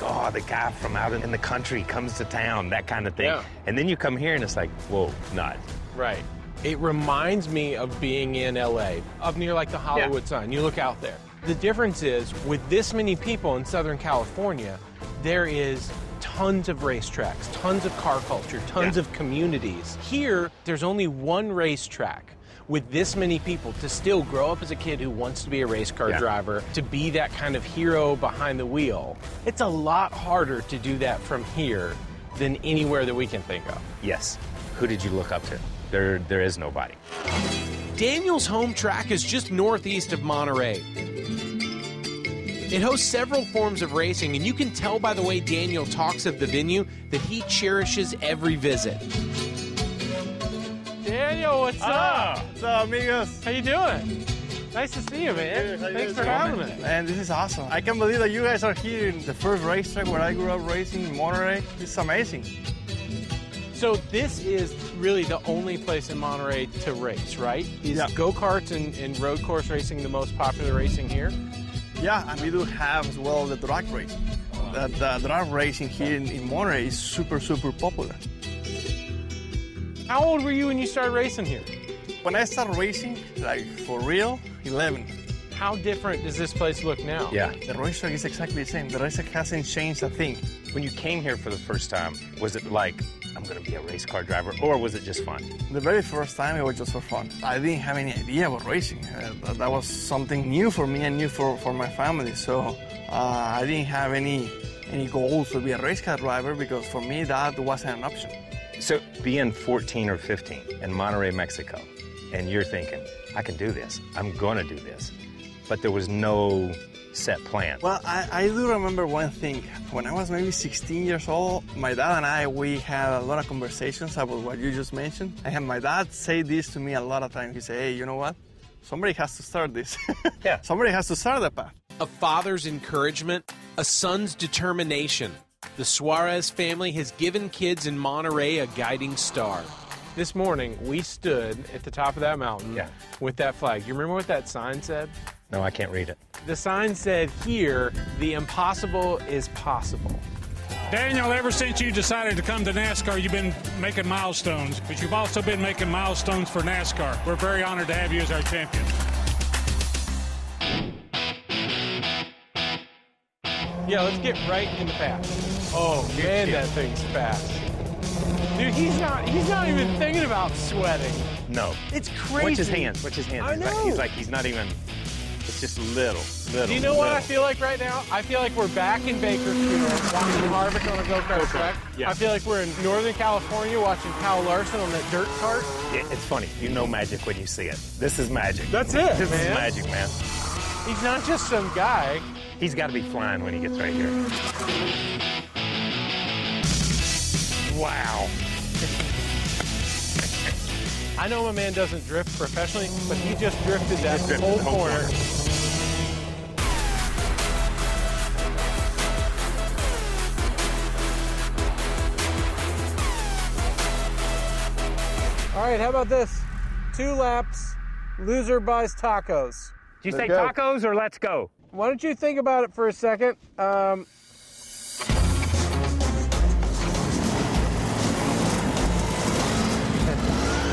Oh, the guy from out in the country comes to town, that kind of thing. Yeah. And then you come here and it's like, whoa, not. Right. It reminds me of being in LA, up near like the Hollywood sign. You look out there. The difference is, with this many people in Southern California, there is tons of racetracks, tons of car culture, tons of communities. Here, there's only one racetrack. With this many people, to still grow up as a kid who wants to be a race car Yeah. driver, to be that kind of hero behind the wheel, it's a lot harder to do that from here than anywhere that we can think of. Yes. Who did you look up to? There, there is nobody. Daniel's home track is just northeast of Monterrey. It hosts several forms of racing, and you can tell by the way Daniel talks of the venue that he cherishes every visit. Daniel, what's Ah, up? What's up, amigos? How you doing? Nice to see you, man. Thanks for having me. Man, this is awesome. I can't believe that you guys are here in the first racetrack where I grew up racing in Monterrey. It's amazing. So this is really the only place in Monterrey to race, right? Is Yeah. go-karts and, and road course racing the most popular racing here? Yeah, and we do have as well the drag racing. The, the drag racing here in, in Monterrey is super, super popular. How old were you when you started racing here? When I started racing, like for real, 11. How different does this place look now? Yeah, the racetrack is exactly the same. The racetrack hasn't changed a thing. When you came here for the first time, was it like, I'm going to be a race car driver, or was it just fun? The very first time it was just for fun. I didn't have any idea about racing. Uh, that- was something new for me and new for, for my family. So uh, I didn't have any any goals to be a race car driver because for me that wasn't an option. So, being 14 or 15 in Monterrey, Mexico, and you're thinking, I can do this. I'm going to do this. But there was no set plan. Well, I, I do remember one thing. When I was maybe 16 years old, my dad and I, we had a lot of conversations about what you just mentioned. I had my dad say this to me a lot of times. He said, hey, you know what? Somebody has to start this. yeah. Somebody has to start the path. A father's encouragement, a son's determination. The Suarez family has given kids in Monterrey a guiding star. This morning, we stood at the top of that mountain Yeah. with that flag. You remember what that sign said? No, I can't read it. The sign said, Here, the impossible is possible. Daniel, ever since you decided to come to NASCAR, you've been making milestones, but you've also been making milestones for NASCAR. We're very honored to have you as our champion. Yeah, let's get right in the fast. Oh man, that thing's fast. Dude, he's not he's not even thinking about sweating. No. It's crazy. Watch his hands. Watch his hands. I he's, Like, know. he's like, he's not even, it's just little, little. Do you know what I feel like right now? I feel like we're back in Bakersfield watching Harvick on a go-kart track. yeah. I feel like we're in Northern California watching Kyle Larson on that dirt cart. Yeah, it's funny. You know magic when you see it. This is magic. That's it, This man. is magic, man. He's not just some guy. He's got to be flying when he gets right here. Wow. I know my man doesn't drift professionally, but he just drifted that just drifted whole the whole corner. All right, how about this? Two laps, loser buys tacos. Did you say tacos or let's go? Why don't you think about it for a second? Um,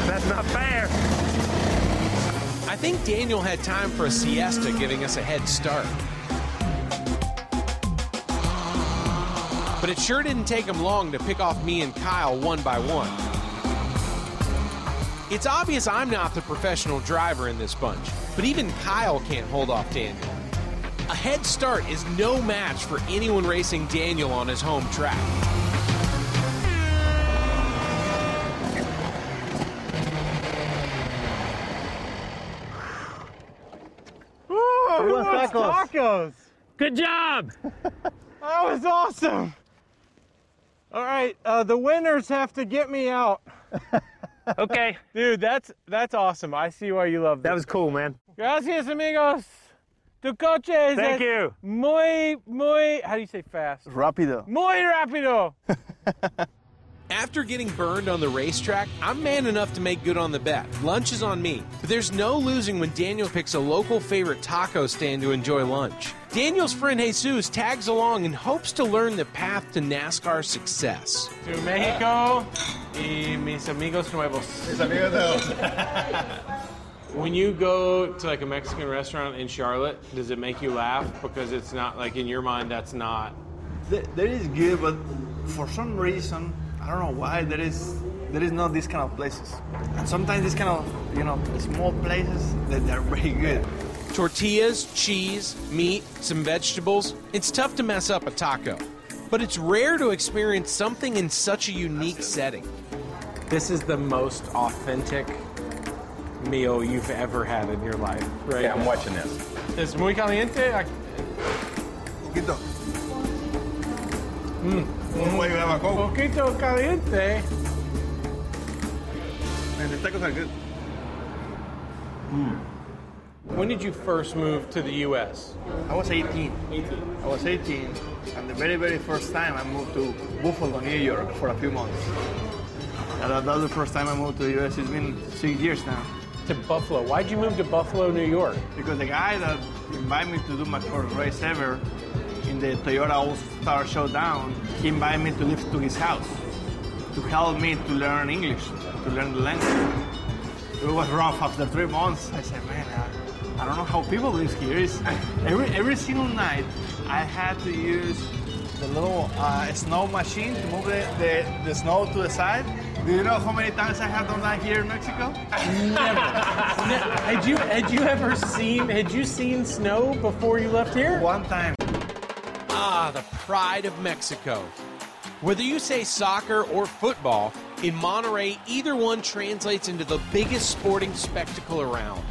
That's not fair. I think Daniel had time for a siesta, giving us a head start. But it sure didn't take him long to pick off me and Kyle one by one. It's obvious I'm not the professional driver in this bunch, but even Kyle can't hold off Daniel. A head start is no match for anyone racing Daniel on his home track. Ooh, Who wants tacos? tacos? Good job. That was awesome. All right, uh, the winners have to get me out. okay. Dude, that's that's awesome. I see why you love this. That was cool, man. Gracias, amigos. Tu coche es Thank you. muy, muy, how do you say fast? Rapido. Muy rápido. After getting burned on the racetrack, I'm man enough to make good on the bet. Lunch is on me. But there's no losing when Daniel picks a local favorite taco stand to enjoy lunch. Daniel's friend Jesus tags along and hopes to learn the path to NASCAR success. To Mexico y mis amigos nuevos. Mis amigos nuevos. when you go to like a Mexican restaurant in Charlotte, does it make you laugh? Because it's not like in your mind, that's not. Th- That is good, but for some reason, I don't know why there is there is not this kind of places. And sometimes this kind of you know small places that they're very good. Tortillas, cheese, meat, some vegetables. It's tough to mess up a taco. But it's rare to experience something in such a unique setting. This is the most authentic meal you've ever had in your life, right? Yeah, I'm watching this. Es muy caliente. I- Poquito. Mm. Why you have a Coke? Poquito caliente. Man, the tacos are good. When did you first move to the U.S.? I was 18. 18. I was 18, and the very, very first time I moved to Buffalo, New York for a few months. And that that was the first time I moved to the U.S. It's been six years now. To Buffalo. Why'd you move to Buffalo, New York? Because the guy that invited me to do my first race ever in the Toyota All Star Showdown, he invited me to live to his house to help me to learn English, to learn the language. It was rough after three months. I said, man, I, I don't know how people live here. It's, every, every single night, I had to use the little uh, snow machine to move the, the, the snow to the side. Do you know how many times I have done that here in Mexico? Never. had you had you ever seen had you seen snow before you left here? One time. The pride of Mexico. Whether you say soccer or football, In Monterrey, either one translates into the biggest sporting spectacle around.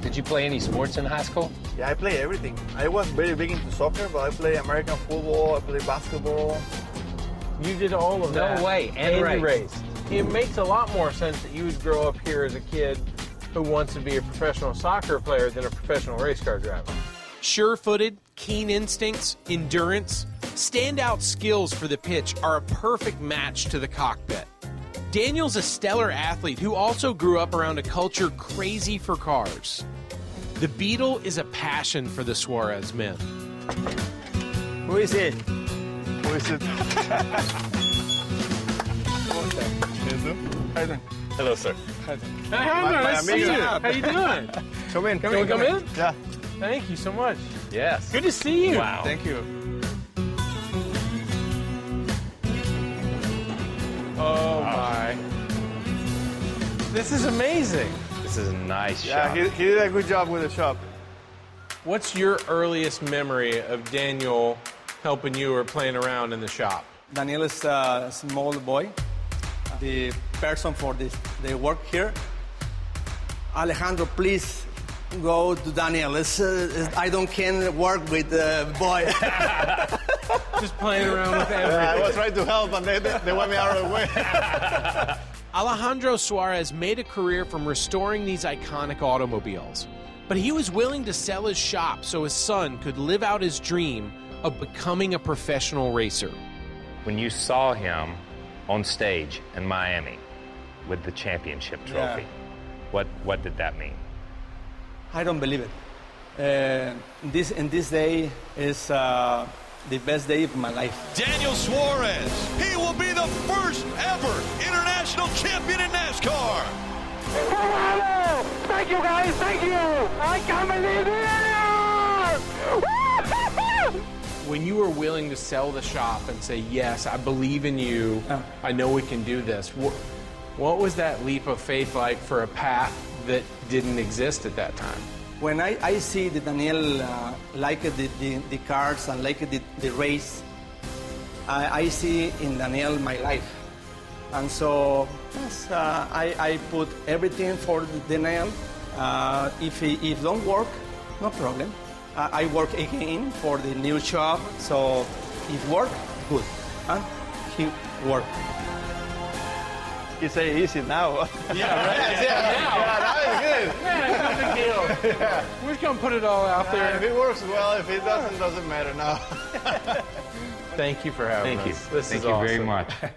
Did you play any sports in high school? Yeah, I play everything. I was very big into soccer, but I play American football, I play basketball. You did all of No that. No way, and you raced. raced. It makes a lot more sense that you would grow up here as a kid who wants to be a professional soccer player than a professional race car driver. Sure footed, keen instincts, endurance, standout skills for the pitch are a perfect match to the cockpit. Daniel's a stellar athlete who also grew up around a culture crazy for cars. The Beetle is a passion for the Suarez men. Who is it? Who is it? Hello, sir. Hey, how nice to see you. How you doing? Come in. Can we come in? Yeah. Thank you so much. Yes. Good to see you. Wow. Thank you. Oh my. This is amazing. This is a nice Yeah, shot. he, he did a good job with the shop. What's your earliest memory of Daniel helping you or playing around in the shop? Daniel is a small boy. The person for this, they work here. Alejandro, please go to Daniel. It's, uh, it's- I don't can work with the boy. Just playing around with everything. I was trying to help, and they, they, they want me out of the way. Alejandro Suarez made a career from restoring these iconic automobiles, but he was willing to sell his shop so his son could live out his dream of becoming a professional racer. When you saw him on stage in Miami with the championship trophy, what what did that mean? I don't believe it. Uh, this and this day is uh, the best day of my life. Daniel Suarez. He will be the first ever international champion in NASCAR. Thank you, guys. Thank you. I can't believe it. When you were willing to sell the shop and say, Yes, I believe in you, I know we can do this, what, what was that leap of faith like for a path that didn't exist at that time? When I, I see that Daniel uh, like the, the, the cars and liked the, the race, I, I see in Daniel my life. And so yes, uh, I, I put everything for Daniel. Uh, if he if don't work, no problem. Uh, I work again for the new job. So if work, good. And he work. You say easy now. Yeah, right. yeah, Now. that is good. Yeah, no big deal. We're just going to put it all out there. if it works well, if it doesn't, doesn't matter now. Thank you for having Thank you. us. This Thank is you very awesome. much.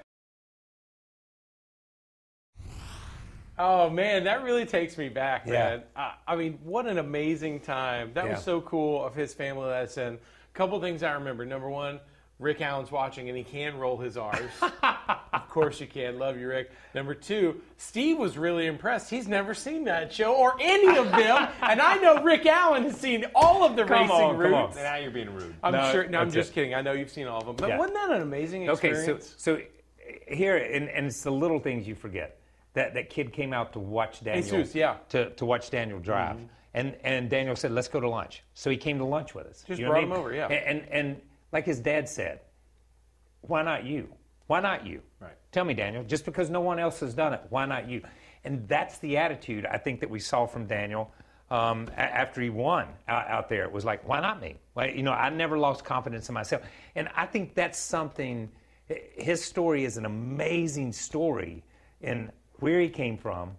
Oh man, that really takes me back, Yeah. man. I, I mean, what an amazing time. That Yeah. was so cool of his family that's in. A couple things I remember. Number one, Rick Allen's watching and he can roll his R's. of course you can. Love you, Rick. Number two, Steve was really impressed. He's never seen that show or any of them, and I know Rick Allen has seen all of the Come racing on, come on. routes. Now you're being rude. I'm No, sure. No, I'm just it. kidding. I know you've seen all of them, but Yeah. wasn't that an amazing experience? Okay, so so here and, and it's the little things you forget. That that kid came out to watch Daniel. Jesus, yeah. To, to watch Daniel drive, Mhm. and and Daniel said, "Let's go to lunch." So he came to lunch with us. Just You know what I brought him over, yeah. And, and and like his dad said, why not you? Why not you? Right. Tell me, Daniel. Just because no one else has done it, why not you? And that's the attitude I think that we saw from Daniel um, a- after he won out, out there. It was like, why not me? You know, I never lost confidence in myself, and I think that's something. His story is an amazing story in where he came from,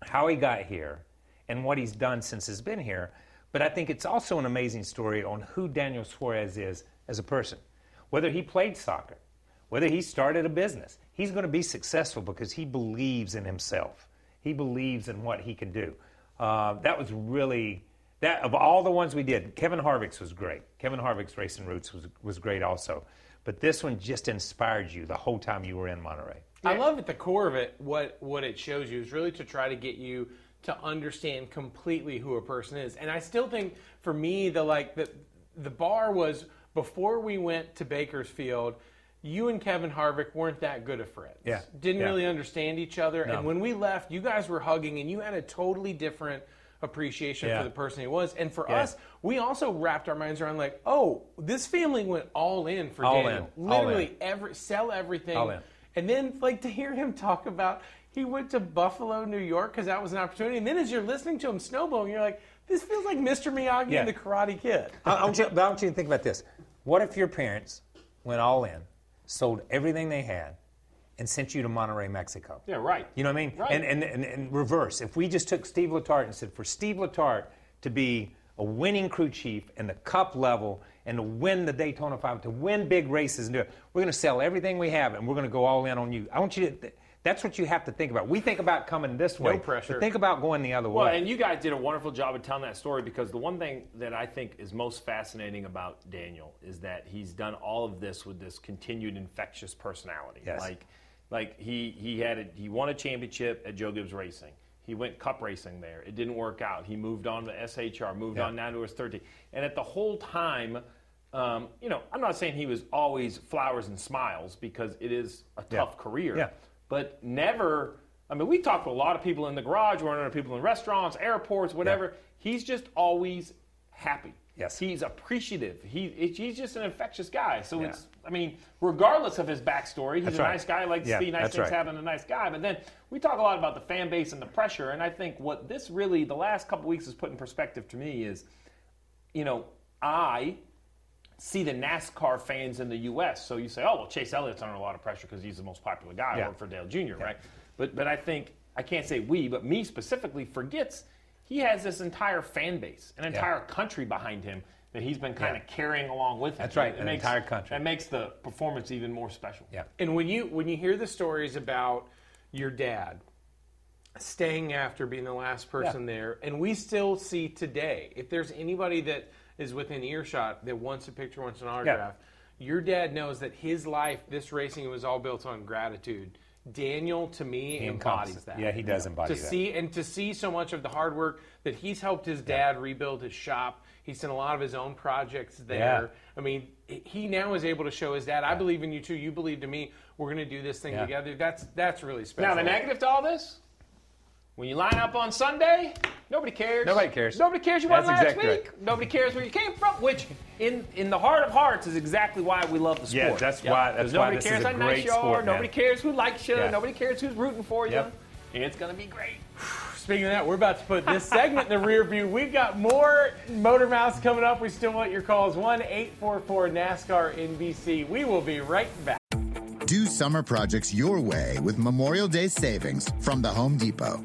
how he got here, and what he's done since he's been here. But I think it's also an amazing story on who Daniel Suarez is as a person. Whether he played soccer, whether he started a business, he's going to be successful because he believes in himself. He believes in what he can do. Uh, that was really that of all the ones we did. Kevin Harvick's was great. Kevin Harvick's Racing Roots was was great also. But this one just inspired you the whole time you were in Monterrey. I love at the core of it what what it shows you is really to try to get you to understand completely who a person is. And I still think for me the like the the bar was before we went to Bakersfield, you and Kevin Harvick weren't that good of friends. Yeah. Didn't Yeah. really understand each other. No. And when we left, you guys were hugging and you had a totally different appreciation Yeah. for the person he was. And for Yeah. us, we also wrapped our minds around like, oh, this family went all in for All Daniel. in. All Literally in. every sell everything All in. And then, like, to hear him talk about he went to Buffalo, New York, because that was an opportunity. And then as you're listening to him snowballing, you're like, this feels like Mr. Miyagi Yeah. and the Karate Kid. I, I want you, I want you to think about this. What if your parents went all in, sold everything they had, and sent you to Monterrey, Mexico? Yeah, right. You know what I mean? Right. And, and, and, and reverse. If we just took Steve Letarte and said, for Steve Letarte to be a winning crew chief and the cup level and to win the Daytona 5, to win big races and do it, we're going to sell everything we have and we're going to go all in on you. I want you to. That's what you have to think about. We think about coming this way. No pressure. But think about going the other Well, way. and you guys did a wonderful job of telling that story because the one thing that I think is most fascinating about Daniel is that he's done all of this with this continued infectious personality. Yes. Like, like he he had a, he won a championship at Joe Gibbs Racing. He went cup racing there. It didn't work out. He moved on to SHR, moved Yeah. on now to his 13. And at the whole time, um, you know, I'm not saying he was always flowers and smiles because it is a Yeah. tough career Yeah. But never. I mean, we talk to a lot of people in the garage, run into people in restaurants, airports, whatever. He's just always happy. Yes. He's appreciative. He he's just an infectious guy. So Yeah. it's I mean, regardless of his backstory, he's That's a right. nice guy. Like to Yeah, see nice things right. happen to a nice guy. But then we talk a lot about the fan base and the pressure. And I think what this really the last couple weeks has put in perspective to me is, you know, I see the NASCAR fans in the U.S. So you say, oh well, Chase Elliott's under a lot of pressure because he's the most popular guy. I Yeah. work for Dale Jr. Right? But but I think I can't say we, but me specifically forgets he has this entire fan base, an entire country behind him that he's been kind Yeah. of carrying along with him. That's right, It an makes- entire country. That makes the performance even more special. Yeah. And when you when you hear the stories about your dad staying after being the last person there, and we still see today, if there's anybody that is within earshot that wants a picture, wants an autograph, your dad knows that his life, this racing was all built on gratitude. Daniel, to me, He embodies that. yeah, he does embody to that. see and to see so much of the hard work that he's helped his dad rebuild his shop. He's done a lot of his own projects there. Yeah. I mean, he now is able to show his dad, I believe in you too. You believe in me. We're going to do this thing Yeah. together. That's that's really special. Now the negative to all this, when you line up on Sunday, nobody cares. Nobody cares. Nobody cares you won last exactly week. Nobody cares where you came from. Which, in in the heart of hearts, is exactly why we love the sport. Yeah, that's why- that's 'Cause why nobody this is cares a how nice great you are. man. Nobody cares who likes you. Yeah. Nobody cares who's rooting for you. Yep. It's gonna be great. Speaking of that, we're about to put this segment in the rear view. We've got more Motor Mouths coming up. We still want your calls. 1 844 NASCAR NBC. We will be right back. Do summer projects your way with Memorial Day savings from the Home Depot.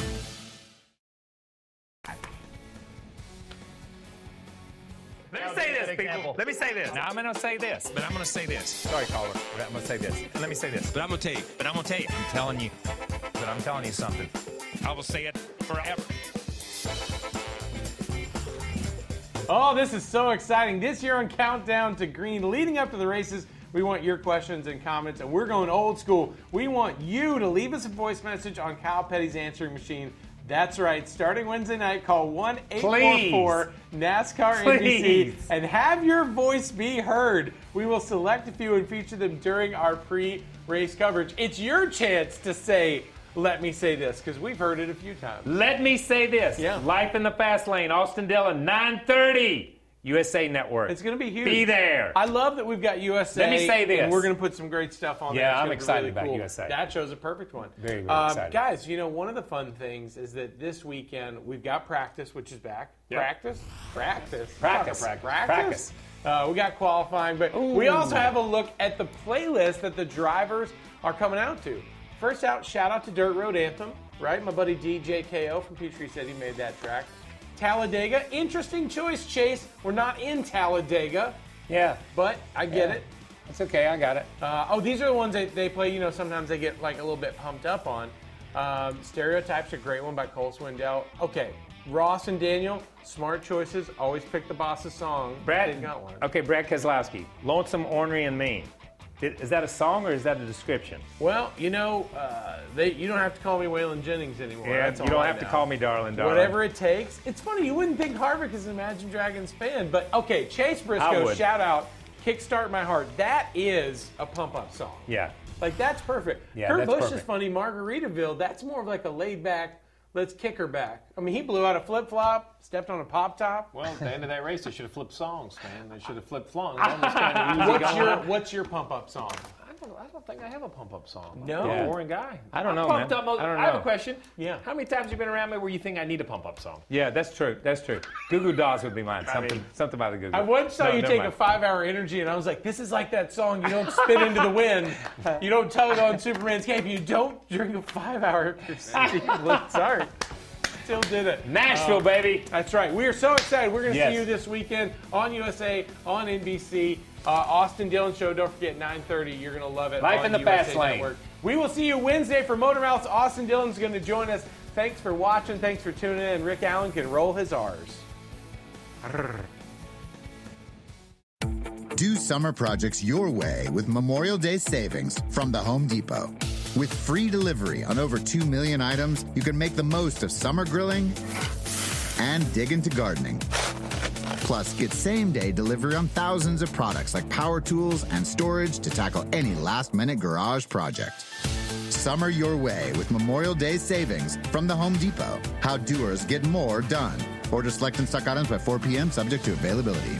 Let me say this, people. Let me say this. Now I'm going to say this, but I'm going to say this. Sorry, caller. But I'm going to say this. Let me say this. But I'm going to tell you. But I'm going to tell you. I'm telling you. But I'm telling you something. I will say it forever. Oh, this is so exciting. This year on Countdown to Green, leading up to the races, we want your questions and comments, and we're going old school. We want you to leave us a voice message on Kyle Petty's answering machine. That's right. Starting Wednesday night, call 1 844 NASCAR NBC and have your voice be heard. We will select a few and feature them during our pre race coverage. It's your chance to say, let me say this, because we've heard it a few times. Let me say this. Yeah. Life in the Fast Lane, Austin Dillon, 930, USA Network. It's going to be huge. Be there. I love that we've got USA. Let me say this. And we're going to put some great stuff on there. Yeah, I'm excited really about cool. USA. That show's a perfect one. Very, very Um, excited. Guys, you know, one of the fun things is that this weekend we've got practice, which is back. Yep. Practice? Practice. Practice. Practice. Practice. Uh, we got qualifying, but we also have a look at the playlist that the drivers are coming out to. First out, shout out to Dirt Road Anthem, right? My buddy DJ KO from Peachtree said he made that track. Talladega, interesting choice, Chase. We're not in Talladega. Yeah. But I get Yeah. it. It's okay. I got it. Uh, oh, these are the ones that they play. You know, sometimes they get like a little bit pumped up on. Um, Stereotypes, a great one by Cole Swindell. Okay, Ross and Daniel, smart choices. Always pick the boss's song. Brad, got one. Okay, Brad Keselowski, Lonesome, Ornery, and Mean. Is that a song or is that a description? Well, you know, uh, they, you don't have to call me Waylon Jennings anymore. Yeah, That's you don't have to call me darling, darling. Whatever it takes. It's funny, you wouldn't think Harvick is an Imagine Dragons fan, but okay, Chase Briscoe, shout out, Kickstart My Heart. That is a pump up song. Yeah. Like, that's perfect. Yeah, Kurt that's Busch is funny. Margaritaville, that's more of like a laid back, let's kick her back. I mean, he blew out a flip flop, stepped on a pop top. Well, at the end of that race, they should have flipped songs, man. They should have flipped flunks. That was kind of easy what's, your, what's your pump up song? I don't, I don't think I have a pump up song. No. I'm a Yeah. boring guy. I don't I'm know, pumped man. Up most- I don't have know. a question. Yeah. How many times have you been around me where you think I need a pump up song? Yeah, that's true. That's true. Goo Goo Dolls would be mine. I Something, mean- something about the Goo Goo. I once saw No, you never take a five hour energy, and I was like, this is like that song. You don't spit into the wind. You don't tug it on Superman's cape. You don't drink a five hour Sorry. Still did it. Nashville, Uh, baby. That's right. We are so excited. We're going to Yes. see you this weekend on USA, on NBC. Uh, Austin Dillon Show. Don't forget 9:30. You're going to love it. Life on in the USA fast lane. Network. We will see you Wednesday for Motor Mouths. Austin Dillon's going to join us. Thanks for watching. Thanks for tuning in. Rick Allen can roll his R's. Do summer projects your way with Memorial Day savings from the Home Depot. With free delivery on over 2 million items, you can make the most of summer grilling and dig into gardening. Plus, get same day delivery on thousands of products like power tools and storage to tackle any last minute garage project. Summer your way with Memorial Day savings from the Home Depot. How doers get more done. Order select and stock items by 4 p.m. subject to availability.